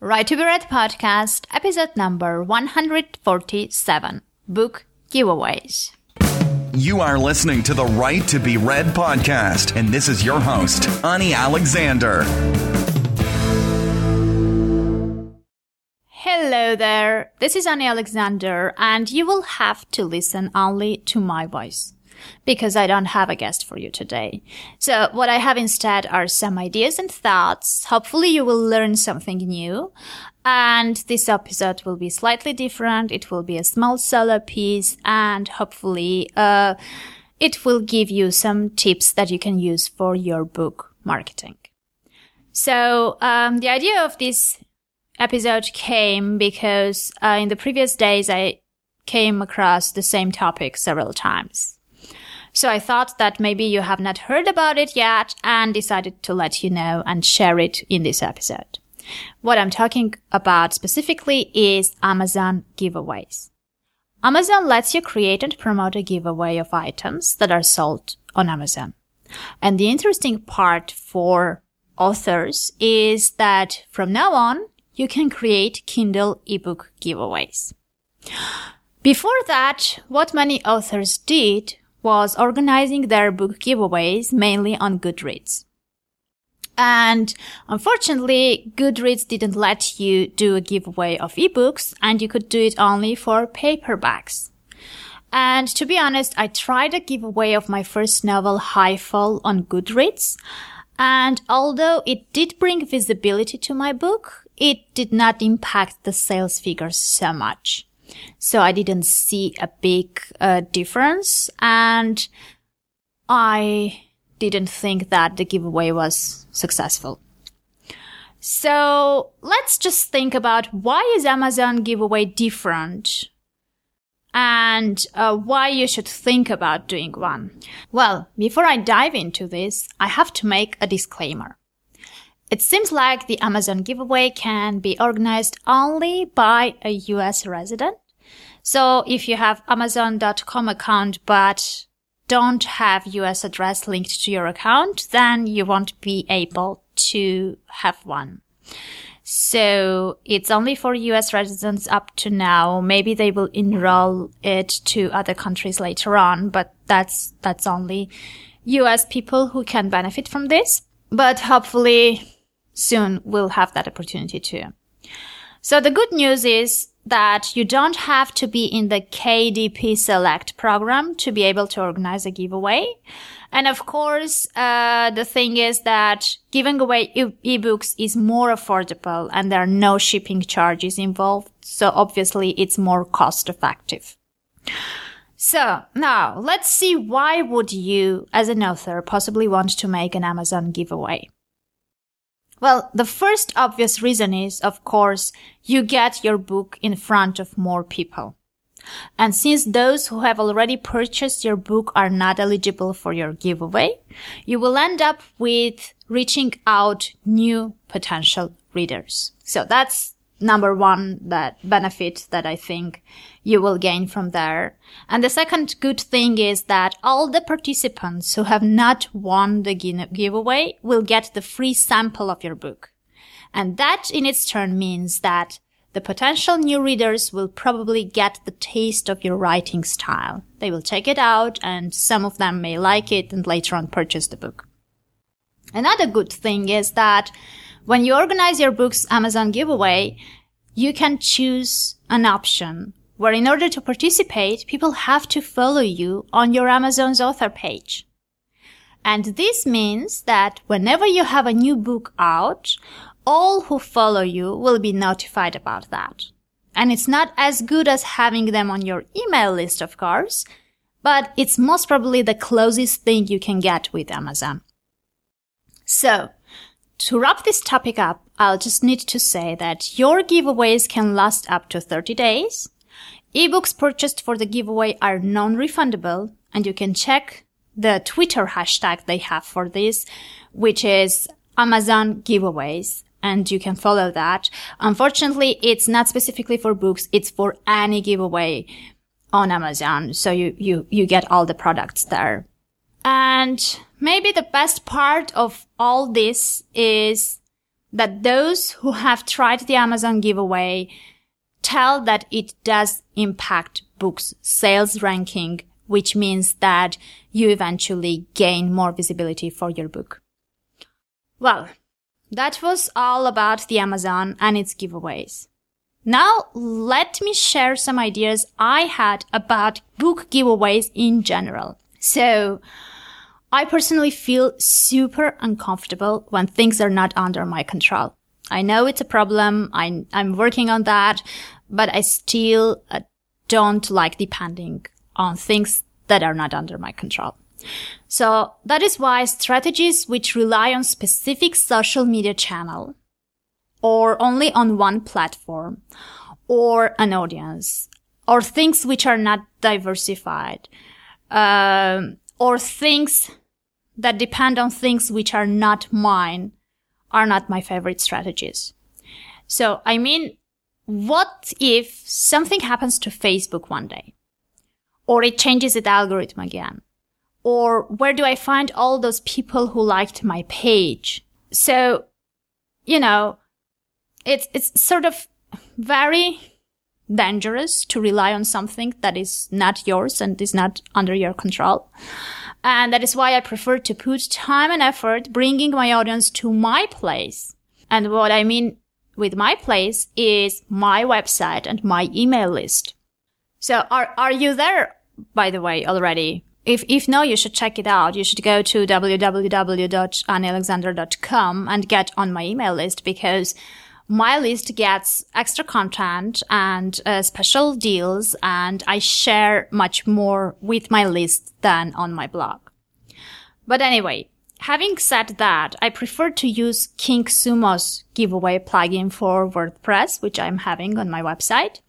Right to be Read podcast, episode number 147 Book Giveaways. You are listening to the Right to Be Read podcast, and this is your host, Ani Alexander. Hello there, this is Ani Alexander, and you will have to listen only to my voice because I don't have a guest for you today. So what I have instead are some ideas and thoughts. Hopefully you will learn something new. And this episode will be slightly different. It will be a small solo piece and hopefully, uh, it will give you some tips that you can use for your book marketing. So, um, the idea of this episode came because uh, in the previous days I came across the same topic several times. So I thought that maybe you have not heard about it yet and decided to let you know and share it in this episode. What I'm talking about specifically is Amazon giveaways. Amazon lets you create and promote a giveaway of items that are sold on Amazon. And the interesting part for authors is that from now on, you can create Kindle ebook giveaways. Before that, what many authors did was organizing their book giveaways mainly on Goodreads. And unfortunately, Goodreads didn't let you do a giveaway of ebooks and you could do it only for paperbacks. And to be honest, I tried a giveaway of my first novel, Highfall, on Goodreads. And although it did bring visibility to my book, it did not impact the sales figures so much. So I didn't see a big uh, difference and I didn't think that the giveaway was successful. So let's just think about why is Amazon giveaway different and uh, why you should think about doing one. Well, before I dive into this, I have to make a disclaimer. It seems like the Amazon giveaway can be organized only by a US resident. So if you have Amazon.com account, but don't have US address linked to your account, then you won't be able to have one. So it's only for US residents up to now. Maybe they will enroll it to other countries later on, but that's, that's only US people who can benefit from this. But hopefully soon we'll have that opportunity too. So the good news is that you don't have to be in the KDP Select program to be able to organize a giveaway. And of course, uh, the thing is that giving away e- ebooks is more affordable and there are no shipping charges involved. So obviously it's more cost effective. So now let's see why would you as an author possibly want to make an Amazon giveaway? Well, the first obvious reason is, of course, you get your book in front of more people. And since those who have already purchased your book are not eligible for your giveaway, you will end up with reaching out new potential readers. So that's number one that benefit that I think you will gain from there. And the second good thing is that all the participants who have not won the giveaway will get the free sample of your book. And that in its turn means that the potential new readers will probably get the taste of your writing style. They will check it out and some of them may like it and later on purchase the book. Another good thing is that when you organize your book's Amazon giveaway, you can choose an option where in order to participate, people have to follow you on your Amazon's author page. And this means that whenever you have a new book out, all who follow you will be notified about that. And it's not as good as having them on your email list, of course, but it's most probably the closest thing you can get with Amazon. So, to wrap this topic up, I'll just need to say that your giveaways can last up to 30 days. Ebooks purchased for the giveaway are non-refundable and you can check the Twitter hashtag they have for this, which is Amazon giveaways. And you can follow that. Unfortunately, it's not specifically for books. It's for any giveaway on Amazon. So you, you, you get all the products there. And maybe the best part of all this is that those who have tried the Amazon giveaway tell that it does impact books sales ranking, which means that you eventually gain more visibility for your book. Well, that was all about the Amazon and its giveaways. Now let me share some ideas I had about book giveaways in general. So, I personally feel super uncomfortable when things are not under my control. I know it's a problem. I, am working on that, but I still uh, don't like depending on things that are not under my control. So that is why strategies which rely on specific social media channel or only on one platform or an audience or things which are not diversified, um, or things that depend on things which are not mine are not my favorite strategies. So, I mean, what if something happens to Facebook one day? Or it changes its algorithm again? Or where do I find all those people who liked my page? So, you know, it's, it's sort of very dangerous to rely on something that is not yours and is not under your control. And that is why I prefer to put time and effort bringing my audience to my place. And what I mean with my place is my website and my email list. So are, are you there, by the way, already? If, if no, you should check it out. You should go to www.anialexander.com and get on my email list because my list gets extra content and uh, special deals and I share much more with my list than on my blog. But anyway, having said that, I prefer to use KingSumo's giveaway plugin for WordPress, which I'm having on my website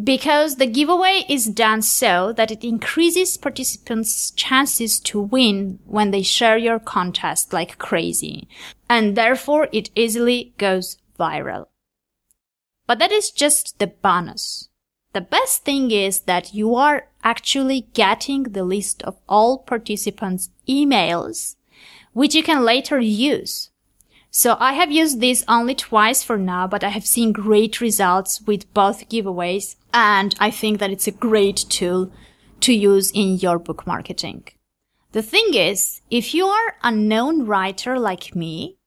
because the giveaway is done so that it increases participants' chances to win when they share your contest like crazy. And therefore it easily goes viral. But that is just the bonus. The best thing is that you are actually getting the list of all participants' emails, which you can later use. So I have used this only twice for now, but I have seen great results with both giveaways. And I think that it's a great tool to use in your book marketing. The thing is, if you are a known writer like me,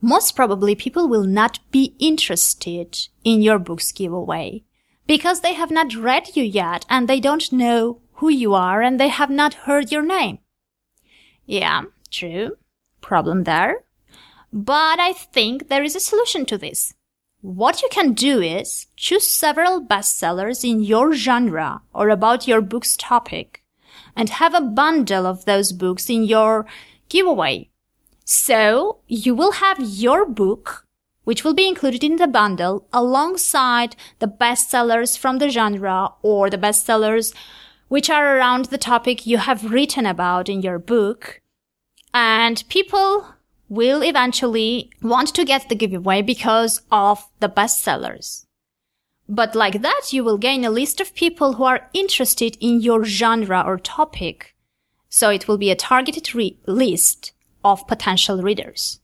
most probably people will not be interested in your book's giveaway because they have not read you yet and they don't know who you are and they have not heard your name. Yeah, true. Problem there. But I think there is a solution to this. What you can do is choose several bestsellers in your genre or about your book's topic and have a bundle of those books in your giveaway so you will have your book, which will be included in the bundle alongside the bestsellers from the genre or the bestsellers which are around the topic you have written about in your book. And people will eventually want to get the giveaway because of the bestsellers. But like that, you will gain a list of people who are interested in your genre or topic. So it will be a targeted re- list of potential readers.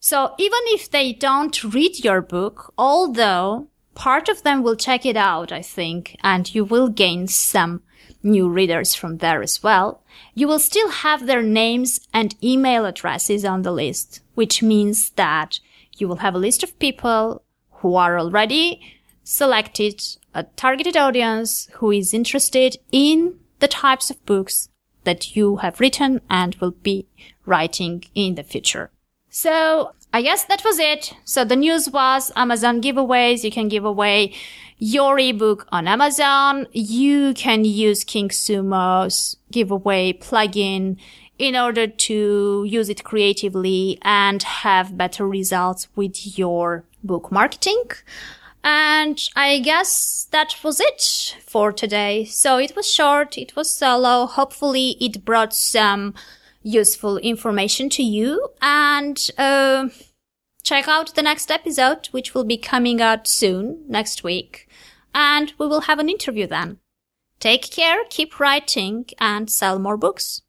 So even if they don't read your book, although part of them will check it out, I think, and you will gain some new readers from there as well, you will still have their names and email addresses on the list, which means that you will have a list of people who are already selected, a targeted audience who is interested in the types of books that you have written and will be writing in the future. So I guess that was it. So the news was Amazon giveaways. You can give away your ebook on Amazon. You can use KingSumo's giveaway plugin in order to use it creatively and have better results with your book marketing. And I guess that was it for today. So it was short. It was solo. Hopefully it brought some useful information to you and uh, check out the next episode, which will be coming out soon, next week. And we will have an interview then. Take care, keep writing, and sell more books.